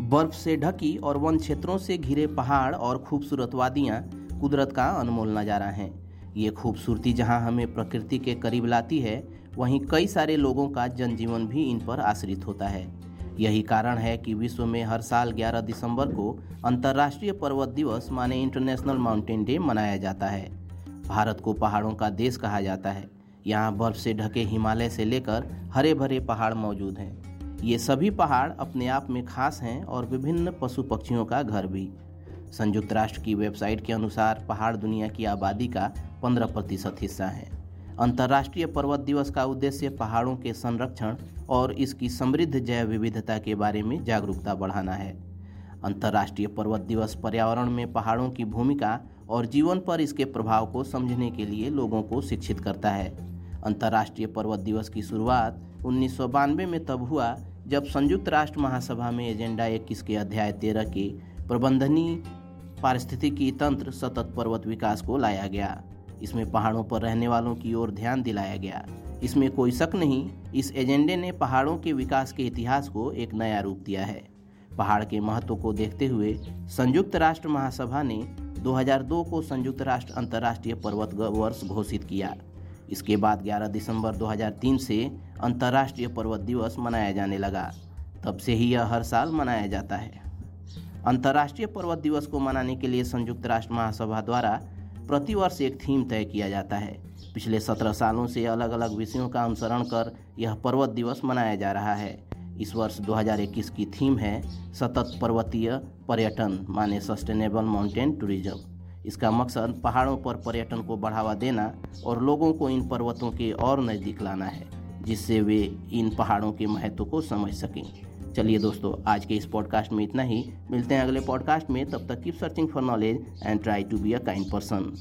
बर्फ़ से ढकी और वन क्षेत्रों से घिरे पहाड़ और खूबसूरत वादियाँ कुदरत का अनमोल नज़ारा हैं। ये खूबसूरती जहाँ हमें प्रकृति के करीब लाती है, वहीं कई सारे लोगों का जनजीवन भी इन पर आश्रित होता है। यही कारण है कि विश्व में हर साल 11 दिसंबर को अंतर्राष्ट्रीय पर्वत दिवस माने इंटरनेशनल माउंटेन डे मनाया जाता है। भारत को पहाड़ों का देश कहा जाता है। यहाँ बर्फ़ से ढके हिमालय से लेकर हरे भरे पहाड़ मौजूद हैं। ये सभी पहाड़ अपने आप में खास हैं और विभिन्न पशु पक्षियों का घर भी। संयुक्त राष्ट्र की वेबसाइट के अनुसार पहाड़ दुनिया की आबादी का 15 प्रतिशत हिस्सा है। अंतर्राष्ट्रीय पर्वत दिवस का उद्देश्य पहाड़ों के संरक्षण और इसकी समृद्ध जैव विविधता के बारे में जागरूकता बढ़ाना है। अंतर्राष्ट्रीय पर्वत दिवस पर्यावरण में पहाड़ों की भूमिका और जीवन पर इसके प्रभाव को समझने के लिए लोगों को शिक्षित करता है। अंतर्राष्ट्रीय पर्वत दिवस की शुरुआत उन्नीस सौ बानवे में तब हुआ जब संयुक्त राष्ट्र महासभा में एजेंडा इक्कीस के अध्याय तेरह के प्रबंधनीय पारिस्थितिकी तंत्र सतत पर्वत विकास को लाया गया। इसमें पहाड़ों पर रहने वालों की ओर ध्यान दिलाया गया। इसमें कोई शक नहीं, इस एजेंडे ने पहाड़ों के विकास के इतिहास को एक नया रूप दिया है। पहाड़ के महत्व को देखते हुए संयुक्त राष्ट्र महासभा ने 2002 को संयुक्त राष्ट्र अंतर्राष्ट्रीय पर्वत वर्ष घोषित किया। इसके बाद 11 दिसंबर 2003 से अंतर्राष्ट्रीय पर्वत दिवस मनाया जाने लगा। तब से ही यह हर साल मनाया जाता है। अंतर्राष्ट्रीय पर्वत दिवस को मनाने के लिए संयुक्त राष्ट्र महासभा द्वारा प्रतिवर्ष एक थीम तय किया जाता है। पिछले सत्रह सालों से अलग अलग विषयों का अनुसरण कर यह पर्वत दिवस मनाया जा रहा है। इस वर्ष 2021 की थीम है सतत पर्वतीय पर्यटन, माने सस्टेनेबल माउंटेन टूरिज़्म इसका मकसद पहाड़ों पर पर्यटन को बढ़ावा देना और लोगों को इन पर्वतों के और नज़दीक लाना है, जिससे वे इन पहाड़ों के महत्व को समझ सकें। चलिए दोस्तों, आज के इस पॉडकास्ट में इतना ही। मिलते हैं अगले पॉडकास्ट में। तब तक keep searching for knowledge and try to be a kind person